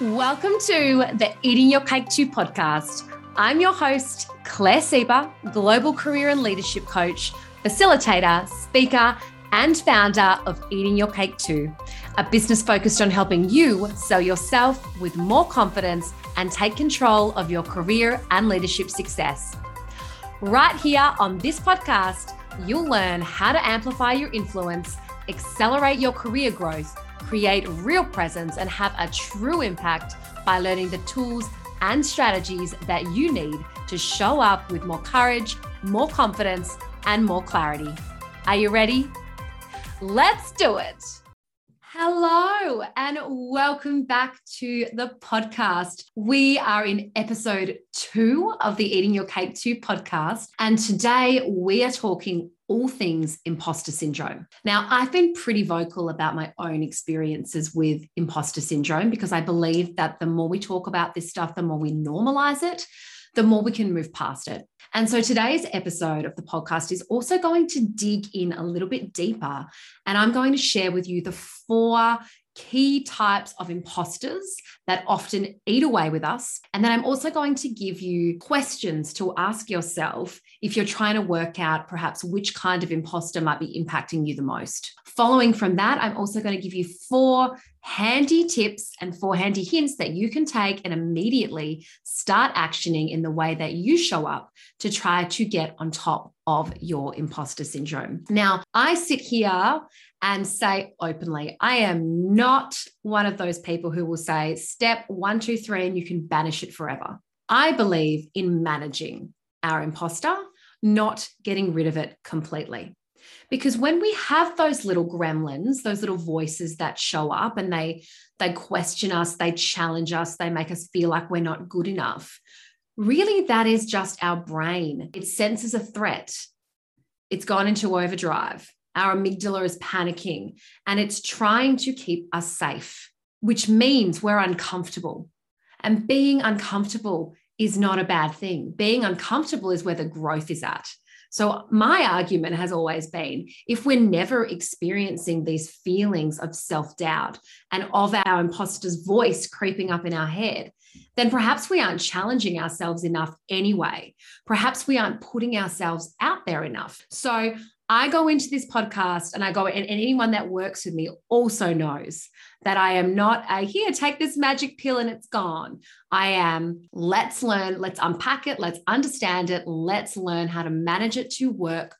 Welcome to the Eating Your Cake Too podcast. I'm your host, Claire Sieber, global career and leadership coach, facilitator, speaker, and founder of Eating Your Cake Too, a business focused on helping you sell yourself with more confidence and take control of your career and leadership success. Right here on this podcast, you'll learn how to amplify your influence, accelerate your career growth, create real presence, and have a true impact by learning the tools and strategies that you need to show up with more courage, more confidence, and more clarity. Are you ready? Let's do it. Hello, and welcome back to the podcast. We are in episode two of the Eating Your Cake Too podcast. And today we are talking all things imposter syndrome. Now, I've been pretty vocal about my own experiences with imposter syndrome because I believe that the more we talk about this stuff, the more we normalize it, the more we can move past it. And so today's episode of the podcast is also going to dig in a little bit deeper. And I'm going to share with you the four key types of imposters that often eat away with us. And then I'm also going to give you questions to ask yourself if you're trying to work out perhaps which kind of imposter might be impacting you the most. Following from that, I'm also going to give you four handy tips and four handy hints that you can take and immediately start actioning in the way that you show up to try to get on top of your imposter syndrome. Now, I sit here and say openly, I am not one of those people who will say step one, two, three, and you can banish it forever. I believe in managing our imposter, not getting rid of it completely. Because when we have those little gremlins, those little voices that show up and they they question us, they challenge us, they make us feel like we're not good enough. Really that is just our brain. It senses a threat. It's gone into overdrive our amygdala is panicking and it's trying to keep us safe, which means we're uncomfortable. And being uncomfortable is not a bad thing. Being uncomfortable is where the growth is at. So, my argument has always been if we're never experiencing these feelings of self doubt and of our imposter's voice creeping up in our head, then perhaps we aren't challenging ourselves enough anyway. Perhaps we aren't putting ourselves out there enough. So, I go into this podcast and I go, and, anyone that works with me also knows that I am not a here, take this magic pill and it's gone. I am, let's learn, let's unpack it, let's understand it, let's learn how to manage it to work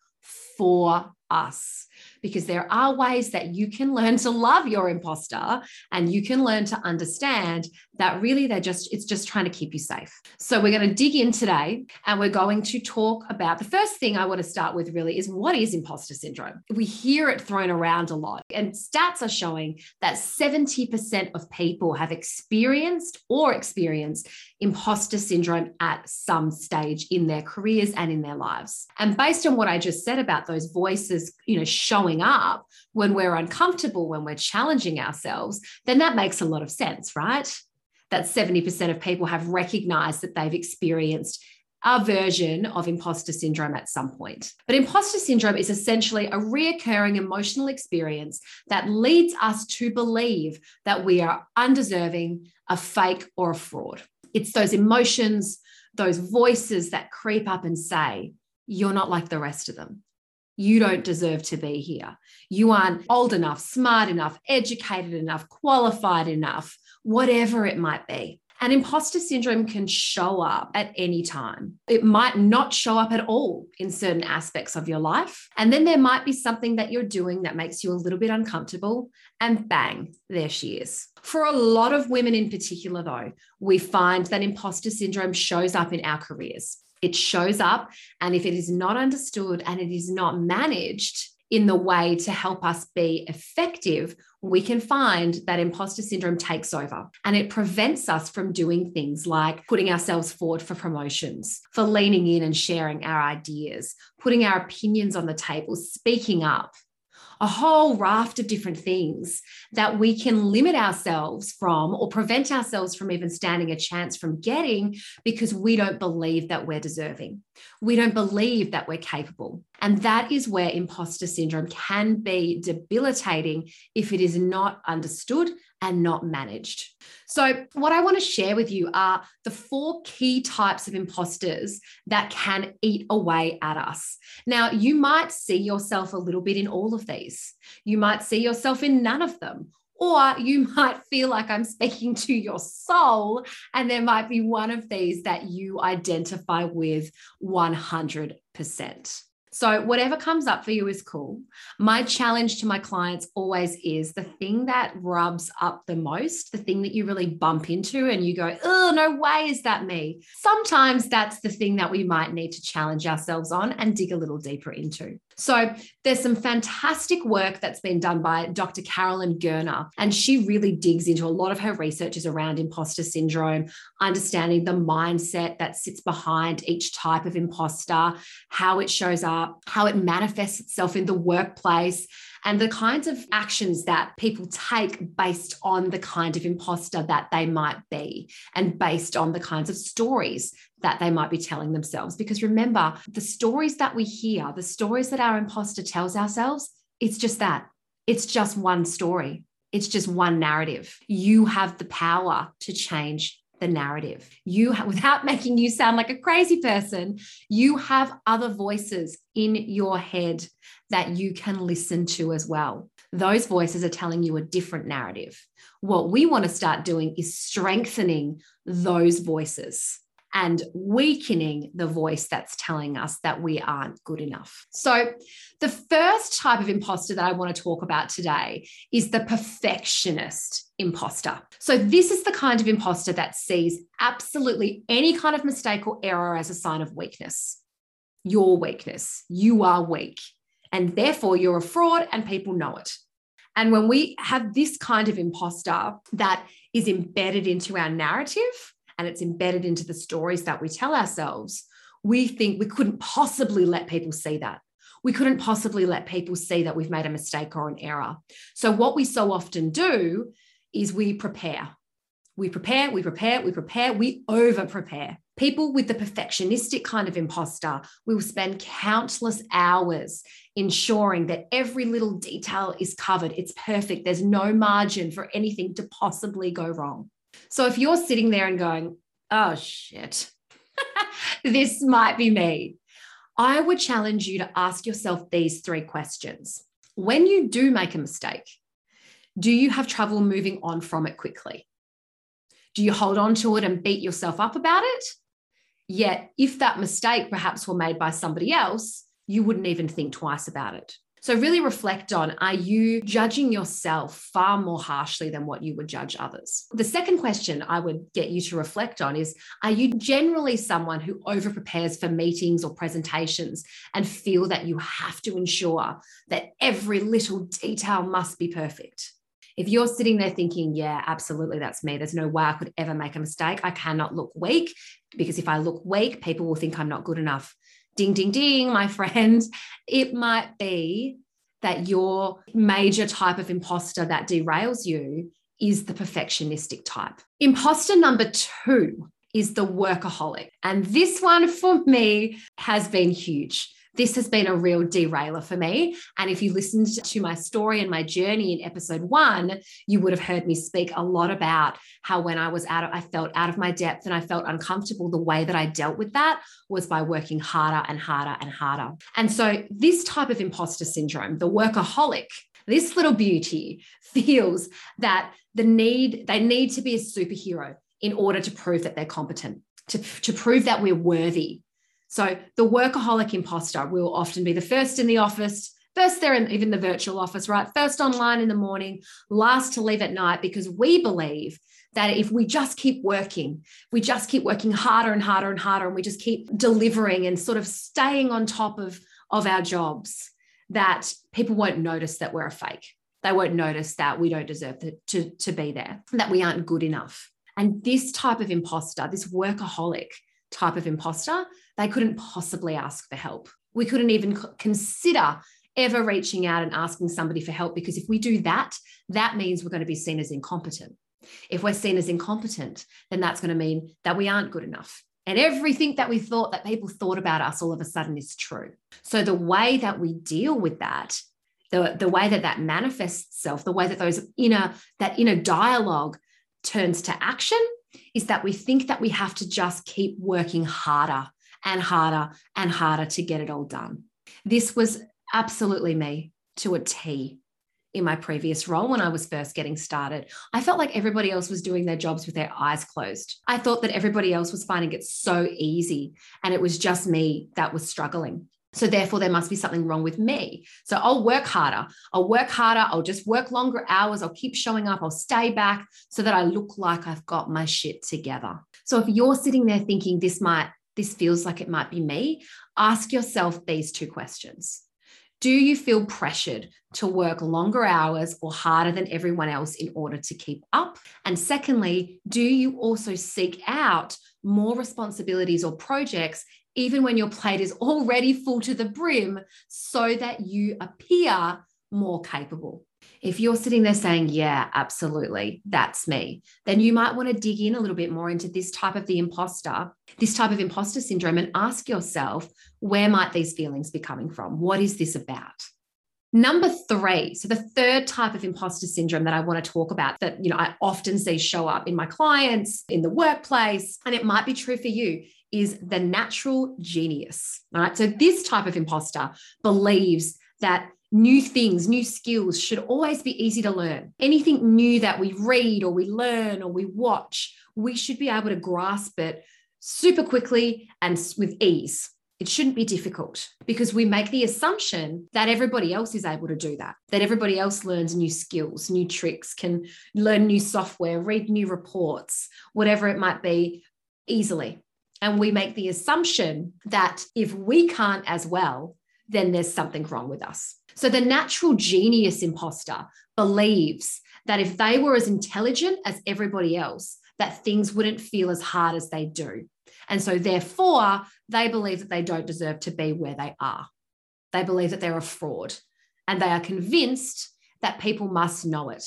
for us because there are ways that you can learn to love your imposter and you can learn to understand that really they're just, it's just trying to keep you safe. So we're going to dig in today and we're going to talk about the first thing I want to start with really is what is imposter syndrome? We hear it thrown around a lot, and stats are showing that 70% of people have experienced or experienced imposter syndrome at some stage in their careers and in their lives. And based on what I just said about those voices, you know, showing up when we're uncomfortable, when we're challenging ourselves, then that makes a lot of sense, right? That 70% of people have recognized that they've experienced a version of imposter syndrome at some point. But imposter syndrome is essentially a reoccurring emotional experience that leads us to believe that we are undeserving, a fake, or a fraud. It's those emotions, those voices that creep up and say, You're not like the rest of them. You don't deserve to be here. You aren't old enough, smart enough, educated enough, qualified enough, whatever it might be. And imposter syndrome can show up at any time. It might not show up at all in certain aspects of your life. And then there might be something that you're doing that makes you a little bit uncomfortable, and bang, there she is. For a lot of women in particular, though, we find that imposter syndrome shows up in our careers. It shows up, and if it is not understood and it is not managed, in the way to help us be effective, we can find that imposter syndrome takes over and it prevents us from doing things like putting ourselves forward for promotions, for leaning in and sharing our ideas, putting our opinions on the table, speaking up, a whole raft of different things that we can limit ourselves from or prevent ourselves from even standing a chance from getting because we don't believe that we're deserving. We don't believe that we're capable. And that is where imposter syndrome can be debilitating if it is not understood and not managed. So, what I want to share with you are the four key types of imposters that can eat away at us. Now, you might see yourself a little bit in all of these, you might see yourself in none of them. Or you might feel like I'm speaking to your soul, and there might be one of these that you identify with 100%. So, whatever comes up for you is cool. My challenge to my clients always is the thing that rubs up the most, the thing that you really bump into and you go, oh, no way is that me. Sometimes that's the thing that we might need to challenge ourselves on and dig a little deeper into. So there's some fantastic work that's been done by Dr. Carolyn Gerner, and she really digs into a lot of her research is around imposter syndrome, understanding the mindset that sits behind each type of imposter, how it shows up, how it manifests itself in the workplace, and the kinds of actions that people take based on the kind of imposter that they might be and based on the kinds of stories that they might be telling themselves. Because remember, the stories that we hear, the stories that our imposter tells ourselves, it's just that. It's just one story. It's just one narrative. You have the power to change the narrative. You, without making you sound like a crazy person, you have other voices in your head that you can listen to as well. Those voices are telling you a different narrative. What we want to start doing is strengthening those voices and weakening the voice that's telling us that we aren't good enough. So, the first type of imposter that I want to talk about today is the perfectionist imposter. So, this is the kind of imposter that sees absolutely any kind of mistake or error as a sign of weakness. Your weakness. You are weak. And therefore, you're a fraud, and people know it. And when we have this kind of imposter that is embedded into our narrative, and it's embedded into the stories that we tell ourselves, we think we couldn't possibly let people see that. We couldn't possibly let people see that we've made a mistake or an error. So, what we so often do is we prepare. We prepare, we prepare, we prepare, we over prepare. People with the perfectionistic kind of imposter will spend countless hours ensuring that every little detail is covered. It's perfect. There's no margin for anything to possibly go wrong. So if you're sitting there and going, oh shit, this might be me, I would challenge you to ask yourself these three questions. When you do make a mistake, do you have trouble moving on from it quickly? Do you hold on to it and beat yourself up about it? Yet, if that mistake perhaps were made by somebody else, you wouldn't even think twice about it. So, really reflect on are you judging yourself far more harshly than what you would judge others? The second question I would get you to reflect on is Are you generally someone who over prepares for meetings or presentations and feel that you have to ensure that every little detail must be perfect? If you're sitting there thinking, yeah, absolutely, that's me, there's no way I could ever make a mistake. I cannot look weak because if I look weak, people will think I'm not good enough ding, ding, ding, my friend, it might be that your major type of imposter that derails you is the perfectionistic type. Imposter number two is the workaholic. And this one for me has been huge this has been a real derailer for me. And if you listened to my story and my journey in episode one, you would have heard me speak a lot about how when I was out, of, I felt out of my depth and I felt uncomfortable. The way that I dealt with that was by working harder and harder and harder. And so, this type of imposter syndrome, the workaholic, this little beauty feels that the need, they need to be a superhero in order to prove that they're competent, to, to prove that we're worthy, so the workaholic imposter will often be the first in the office, first there in even the virtual office, right? First online in the morning, last to leave at night, because we believe that if we just keep working, we just keep working harder and harder and harder, and we just keep delivering and sort of staying on top of, of our jobs, that people won't notice that we're a fake. They won't notice that we don't deserve to, to, to be there, that we aren't good enough. And this type of imposter, this workaholic type of imposter, they couldn't possibly ask for help. We couldn't even consider ever reaching out and asking somebody for help because if we do that, that means we're going to be seen as incompetent. If we're seen as incompetent, then that's going to mean that we aren't good enough. And everything that we thought that people thought about us all of a sudden is true. So the way that we deal with that, the, the way that that manifests itself, the way that those inner, that inner dialogue turns to action is that we think that we have to just keep working harder and harder and harder to get it all done. This was absolutely me to a T in my previous role when I was first getting started. I felt like everybody else was doing their jobs with their eyes closed. I thought that everybody else was finding it so easy and it was just me that was struggling. So therefore, there must be something wrong with me. So I'll work harder. I'll work harder. I'll just work longer hours. I'll keep showing up. I'll stay back so that I look like I've got my shit together. So if you're sitting there thinking this might, this feels like it might be me, ask yourself these two questions. Do you feel pressured to work longer hours or harder than everyone else in order to keep up? And secondly, do you also seek out more responsibilities or projects even when your plate is already full to the brim so that you appear more capable? If you're sitting there saying, Yeah, absolutely, that's me, then you might want to dig in a little bit more into this type of the imposter, this type of imposter syndrome, and ask yourself, where might these feelings be coming from? What is this about? Number three, so the third type of imposter syndrome that I want to talk about that you know I often see show up in my clients, in the workplace, and it might be true for you, is the natural genius. Right. So this type of imposter believes that new things, new skills should always be easy to learn. Anything new that we read or we learn or we watch, we should be able to grasp it super quickly and with ease. It shouldn't be difficult because we make the assumption that everybody else is able to do that, that everybody else learns new skills, new tricks, can learn new software, read new reports, whatever it might be, easily. And we make the assumption that if we can't as well, then there's something wrong with us. So the natural genius imposter believes that if they were as intelligent as everybody else, that things wouldn't feel as hard as they do. And so therefore, they believe that they don't deserve to be where they are. They believe that they're a fraud and they are convinced that people must know it.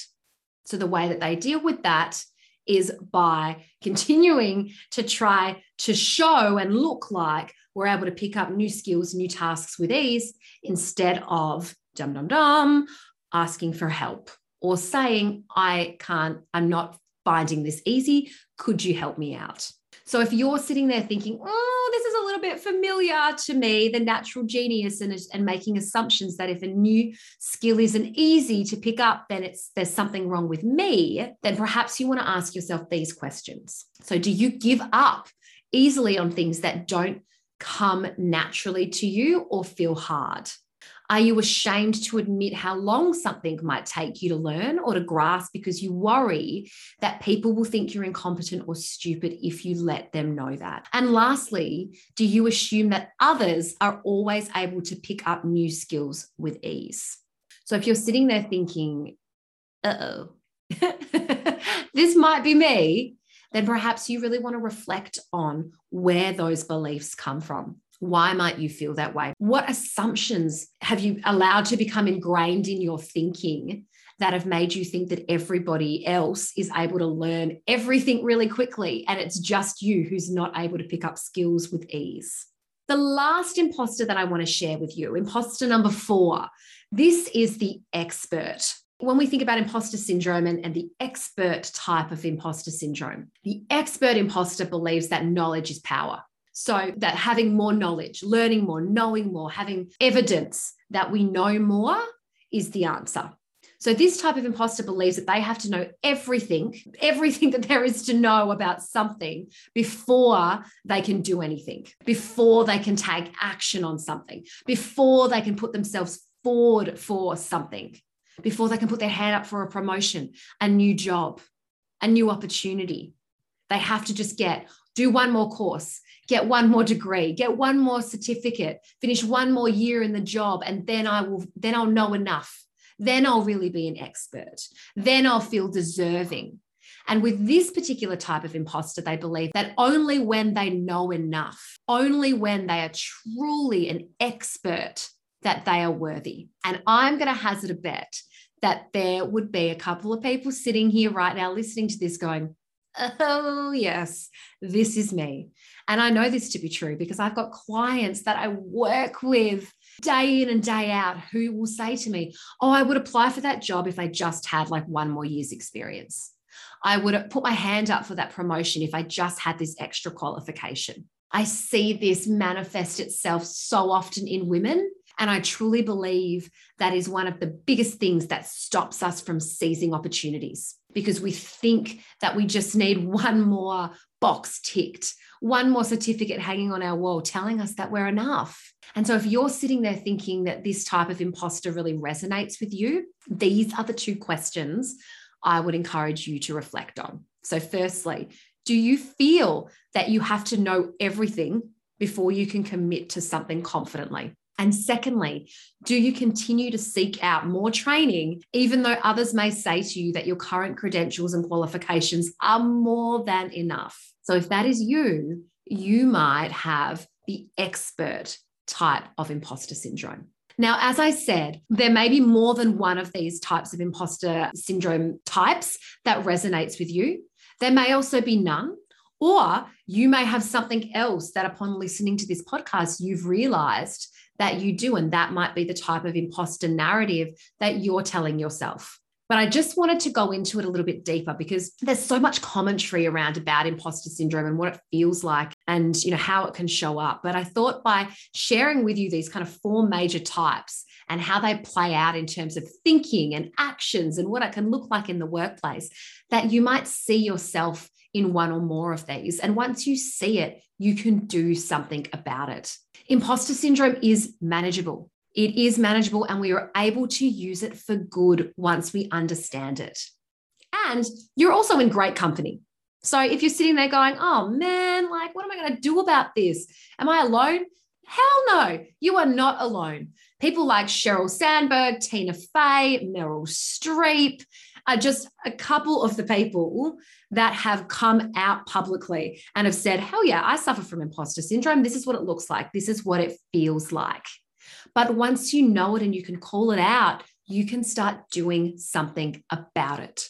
So the way that they deal with that is by continuing to try to show and look like we're able to pick up new skills, new tasks with ease instead of dum dum dum asking for help or saying, I can't, I'm not finding this easy. Could you help me out? So if you're sitting there thinking, oh, this is a little bit familiar to me, the natural genius, and, and making assumptions that if a new skill isn't easy to pick up, then it's there's something wrong with me, then perhaps you want to ask yourself these questions. So do you give up easily on things that don't come naturally to you or feel hard? Are you ashamed to admit how long something might take you to learn or to grasp because you worry that people will think you're incompetent or stupid if you let them know that? And lastly, do you assume that others are always able to pick up new skills with ease? So if you're sitting there thinking, uh oh, this might be me, then perhaps you really want to reflect on where those beliefs come from. Why might you feel that way? What assumptions have you allowed to become ingrained in your thinking that have made you think that everybody else is able to learn everything really quickly and it's just you who's not able to pick up skills with ease? The last imposter that I want to share with you, imposter number four, this is the expert when we think about imposter syndrome and, and, the expert type of imposter syndrome, the expert imposter believes that knowledge is power. So that having more knowledge, learning more, knowing more, having evidence that we know more is the answer. So this type of imposter believes that they have to know everything, everything that there is to know about something before they can do anything, before they can take action on something, before they can put themselves forward for something, before they can put their hand up for a promotion, a new job, a new opportunity. They have to just get do one more course, get one more degree, get one more certificate, finish one more year in the job, and then I will, then I'll know enough. Then I'll really be an expert. Then I'll feel deserving. And with this particular type of imposter, they believe that only when they know enough, only when they are truly an expert, that they are worthy. And I'm going to hazard a bet that there would be a couple of people sitting here right now listening to this going, oh, yes, this is me. And I know this to be true because I've got clients that I work with day in and day out who will say to me, Oh, I would apply for that job if I just had like one more year's experience. I would put my hand up for that promotion if I just had this extra qualification. I see this manifest itself so often in women. And I truly believe that is one of the biggest things that stops us from seizing opportunities because we think that we just need one more box ticked, one more certificate hanging on our wall telling us that we're enough. And so, if you're sitting there thinking that this type of imposter really resonates with you, these are the two questions I would encourage you to reflect on. So, firstly, do you feel that you have to know everything before you can commit to something confidently? And secondly, do you continue to seek out more training, even though others may say to you that your current credentials and qualifications are more than enough? So, if that is you, you might have the expert type of imposter syndrome. Now, as I said, there may be more than one of these types of imposter syndrome types that resonates with you. There may also be none, or you may have something else that upon listening to this podcast, you've realized that you do. And that might be the type of imposter narrative that you're telling yourself. But I just wanted to go into it a little bit deeper because there's so much commentary around about imposter syndrome and what it feels like and you know how it can show up. But I thought by sharing with you these kind of four major types and how they play out in terms of thinking and actions and what it can look like in the workplace, that you might see yourself in one or more of these. And once you see it, you can do something about it. Imposter syndrome is manageable. It is manageable, and we are able to use it for good once we understand it. And you're also in great company. So if you're sitting there going, oh man, like, what am I going to do about this? Am I alone? Hell no, you are not alone. People like Sheryl Sandberg, Tina Fey, Meryl Streep are just a couple of the people that have come out publicly and have said, hell yeah, I suffer from imposter syndrome. This is what it looks like. This is what it feels like. But once you know it and you can call it out, you can start doing something about it.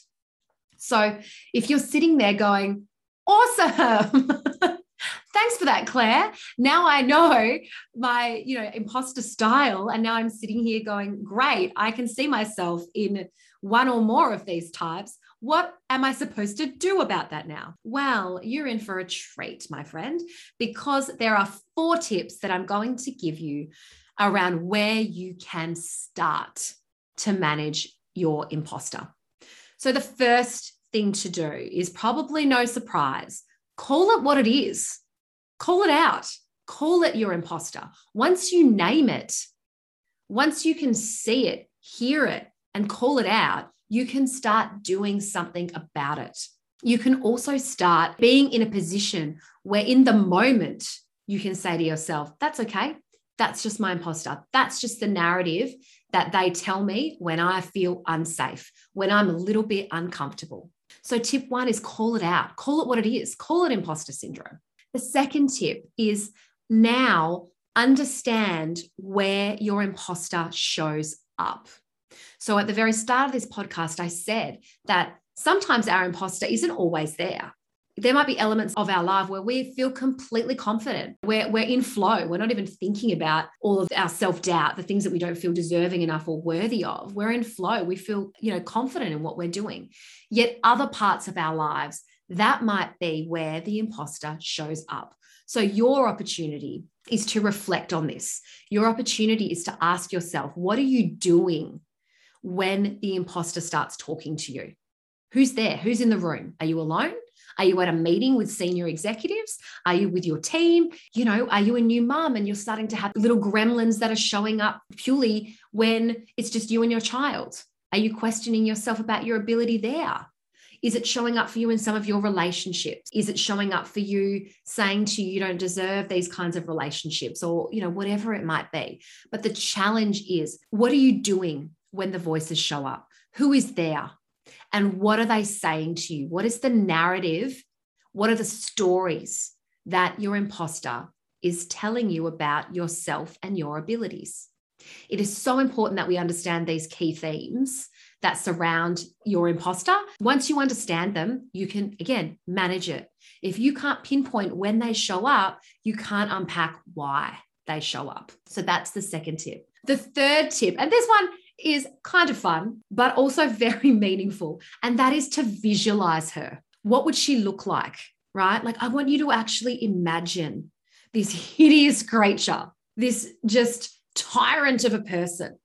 So if you're sitting there going, awesome. Thanks for that, Claire. Now I know my, you know, imposter style. And now I'm sitting here going, great, I can see myself in one or more of these types. What am I supposed to do about that now? Well, you're in for a treat, my friend, because there are four tips that I'm going to give you around where you can start to manage your imposter. So, the first thing to do is probably no surprise call it what it is, call it out, call it your imposter. Once you name it, once you can see it, hear it, and call it out, you can start doing something about it. You can also start being in a position where, in the moment, you can say to yourself, That's okay. That's just my imposter. That's just the narrative that they tell me when I feel unsafe, when I'm a little bit uncomfortable. So, tip one is call it out, call it what it is, call it imposter syndrome. The second tip is now understand where your imposter shows up. So, at the very start of this podcast, I said that sometimes our imposter isn't always there there might be elements of our life where we feel completely confident. We're, we're in flow. We're not even thinking about all of our self-doubt, the things that we don't feel deserving enough or worthy of. We're in flow. We feel, you know, confident in what we're doing. Yet other parts of our lives, that might be where the imposter shows up. So your opportunity is to reflect on this. Your opportunity is to ask yourself, what are you doing when the imposter starts talking to you? Who's there? Who's in the room? Are you alone? Are you at a meeting with senior executives? Are you with your team? You know, are you a new mom and you're starting to have little gremlins that are showing up purely when it's just you and your child? Are you questioning yourself about your ability there? Is it showing up for you in some of your relationships? Is it showing up for you saying to you, you don't deserve these kinds of relationships or, you know, whatever it might be? But the challenge is, what are you doing when the voices show up? Who is there? And what are they saying to you? What is the narrative? What are the stories that your imposter is telling you about yourself and your abilities? It is so important that we understand these key themes that surround your imposter. Once you understand them, you can, again, manage it. If you can't pinpoint when they show up, you can't unpack why they show up. So that's the second tip. The third tip, and this one is kind of fun, but also very meaningful, and that is to visualize her. What would she look like? Right? Like, I want you to actually imagine this hideous creature, this just tyrant of a person.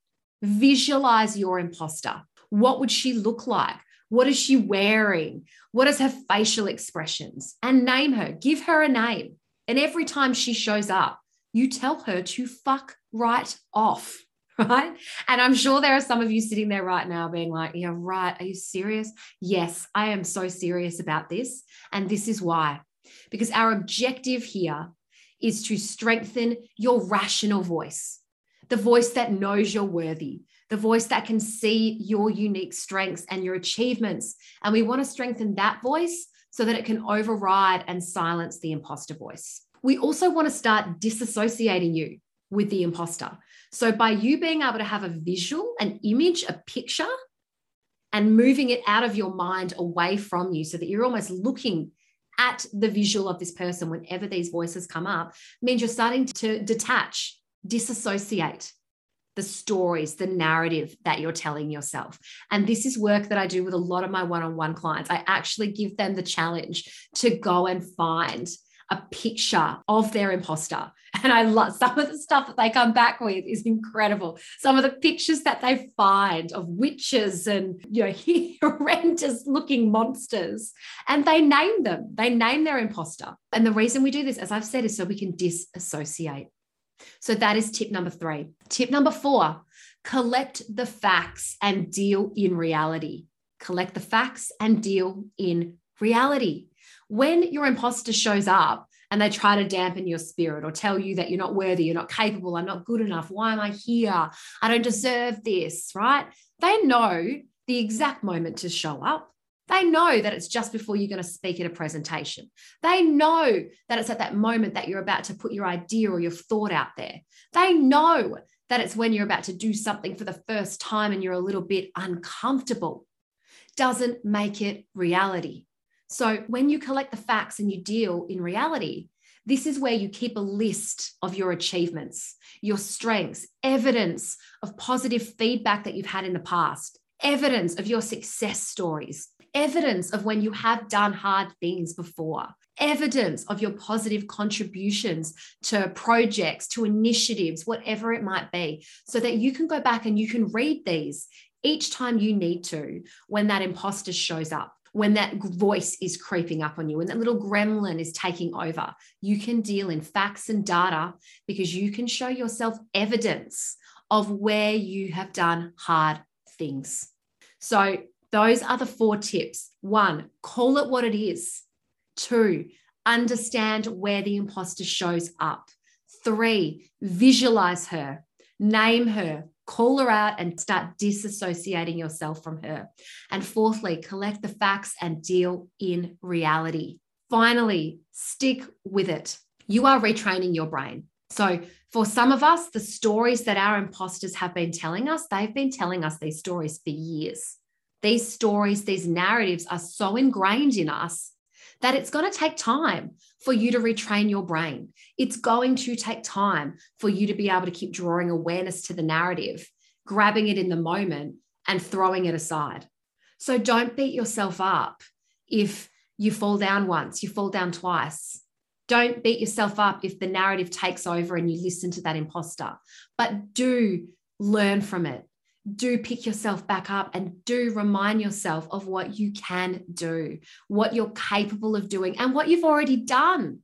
Visualize your imposter. What would she look like? What is she wearing? What is her facial expressions? And name her, give her a name. And every time she shows up, you tell her to fuck right off. Right. And I'm sure there are some of you sitting there right now being like, yeah, right. Are you serious? Yes, I am so serious about this. And this is why. Because our objective here is to strengthen your rational voice, the voice that knows you're worthy, the voice that can see your unique strengths and your achievements. And we want to strengthen that voice so that it can override and silence the imposter voice. We also want to start disassociating you with the imposter. So, by you being able to have a visual, an image, a picture, and moving it out of your mind away from you so that you're almost looking at the visual of this person whenever these voices come up, means you're starting to detach, disassociate the stories, the narrative that you're telling yourself. And this is work that I do with a lot of my one on one clients. I actually give them the challenge to go and find a picture of their imposter. And I love some of the stuff that they come back with is incredible. Some of the pictures that they find of witches and you know horrendous looking monsters, and they name them. They name their imposter. And the reason we do this, as I've said, is so we can disassociate. So that is tip number three. Tip number four collect the facts and deal in reality. Collect the facts and deal in reality. When your imposter shows up and they try to dampen your spirit or tell you that you're not worthy, you're not capable, I'm not good enough, why am I here? I don't deserve this, right? They know the exact moment to show up. They know that it's just before you're going to speak at a presentation. They know that it's at that moment that you're about to put your idea or your thought out there. They know that it's when you're about to do something for the first time and you're a little bit uncomfortable. Doesn't make it reality. So when you collect the facts and you deal in reality, this is where you keep a list of your achievements, your strengths, evidence of positive feedback that you've had in the past, evidence of your success stories, evidence of when you have done hard things before, evidence of your positive contributions to projects, to initiatives, whatever it might be, so that you can go back and you can read these each time you need to when that imposter shows up. When that voice is creeping up on you, when that little gremlin is taking over, you can deal in facts and data because you can show yourself evidence of where you have done hard things. So, those are the four tips. One, call it what it is. Two, understand where the imposter shows up. Three, visualize her, name her, call her out, and start disassociating yourself from her. And fourthly, collect the facts and deal in reality. Finally, stick with it. You are retraining your brain. So, for some of us, the stories that our imposters have been telling us, they've been telling us these stories for years these stories, these narratives are so ingrained in us that it's going to take time for you to retrain your brain. It's going to take time for you to be able to keep drawing awareness to the narrative, grabbing it in the moment, and throwing it aside. So don't beat yourself up if you fall down once, you fall down twice. Don't beat yourself up if the narrative takes over and you listen to that imposter, but do learn from it do pick yourself back up and do remind yourself of what you can do, what you're capable of doing, and what you've already done.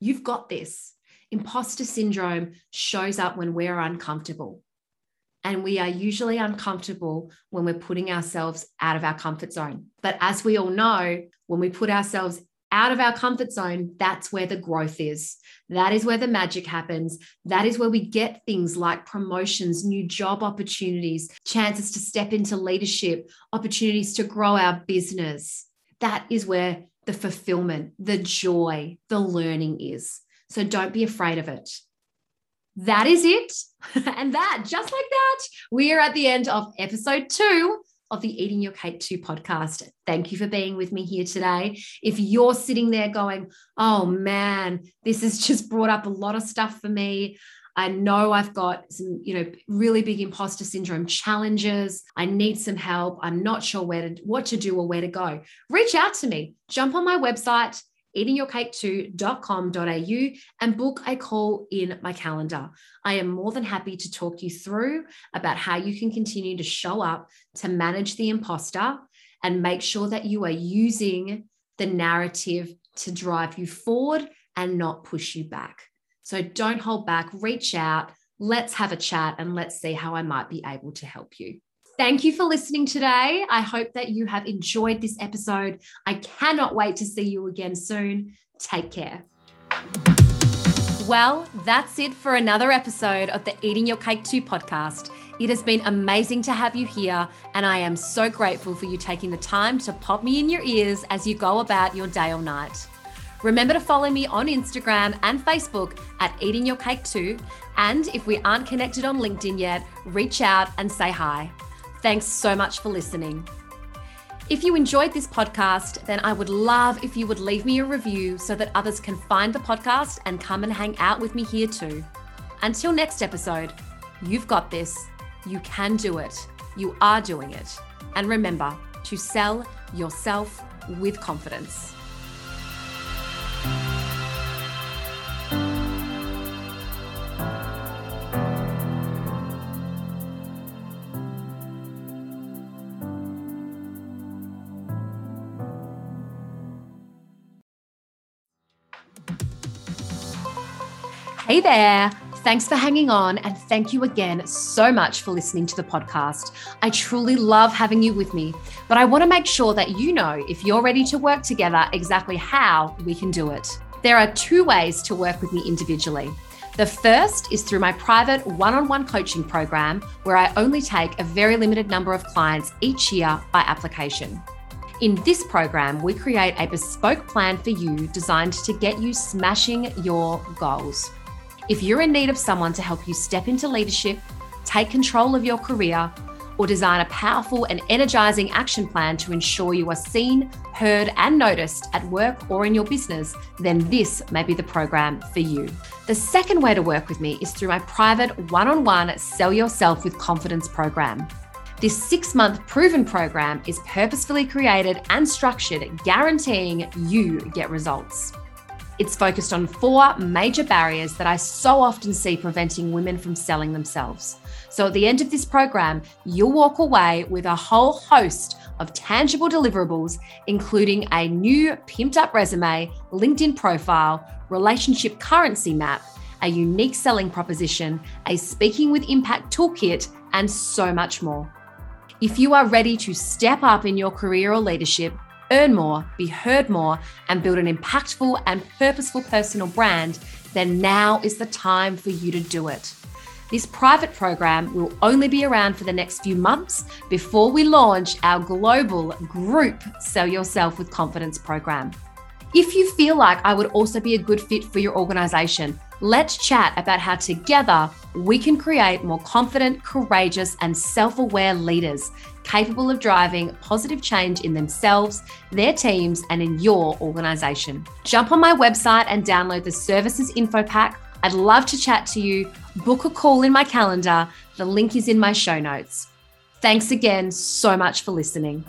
You've got this. Imposter syndrome shows up when we're uncomfortable. And we are usually uncomfortable when we're putting ourselves out of our comfort zone. But as we all know, when we put ourselves out of our comfort zone, that's where the growth is. That is where the magic happens. That is where we get things like promotions, new job opportunities, chances to step into leadership, opportunities to grow our business. That is where the fulfillment, the joy, the learning is. So don't be afraid of it. That is it. and that, just like that, we are at the end of episode two of the Eating Your Cake Too podcast. Thank you for being with me here today. If you're sitting there going, oh man, this has just brought up a lot of stuff for me. I know I've got some, you know, really big imposter syndrome challenges. I need some help. I'm not sure where to what to do or where to go. Reach out to me. Jump on my website eatingyourcake2.com.au and book a call in my calendar. I am more than happy to talk you through about how you can continue to show up to manage the imposter and make sure that you are using the narrative to drive you forward and not push you back. So don't hold back, reach out, let's have a chat, and let's see how I might be able to help you. Thank you for listening today. I hope that you have enjoyed this episode. I cannot wait to see you again soon. Take care. Well, that's it for another episode of the Eating Your Cake Too podcast. It has been amazing to have you here, and I am so grateful for you taking the time to pop me in your ears as you go about your day or night. Remember to follow me on Instagram and Facebook at Eating Your Cake Too. And if we aren't connected on LinkedIn yet, reach out and say hi. Thanks so much for listening. If you enjoyed this podcast, then I would love if you would leave me a review so that others can find the podcast and come and hang out with me here too. Until next episode, you've got this. You can do it. You are doing it. And remember to sell yourself with confidence. There. Thanks for hanging on, and thank you again so much for listening to the podcast. I truly love having you with me, but I want to make sure that you know if you're ready to work together exactly how we can do it. There are two ways to work with me individually. The first is through my private one on one coaching program, where I only take a very limited number of clients each year by application. In this program, we create a bespoke plan for you designed to get you smashing your goals. If you're in need of someone to help you step into leadership, take control of your career, or design a powerful and energizing action plan to ensure you are seen, heard, and noticed at work or in your business, then this may be the program for you. The second way to work with me is through my private one on one Sell Yourself with Confidence program. This six month proven program is purposefully created and structured, guaranteeing you get results. It's focused on four major barriers that I so often see preventing women from selling themselves. So at the end of this program, you'll walk away with a whole host of tangible deliverables, including a new pimped up resume, LinkedIn profile, relationship currency map, a unique selling proposition, a speaking with impact toolkit, and so much more. If you are ready to step up in your career or leadership, earn more, be heard more, and build an impactful and purposeful personal brand, then now is the time for you to do it. This private program will only be around for the next few months before we launch our global group Sell Yourself with Confidence program. If you feel like I would also be a good fit for your organization, let's chat about how together we can create more confident, courageous, and self aware leaders capable of driving positive change in themselves, their teams, and in your organization. Jump on my website and download the services info pack. I'd love to chat to you. Book a call in my calendar. The link is in my show notes. Thanks again so much for listening.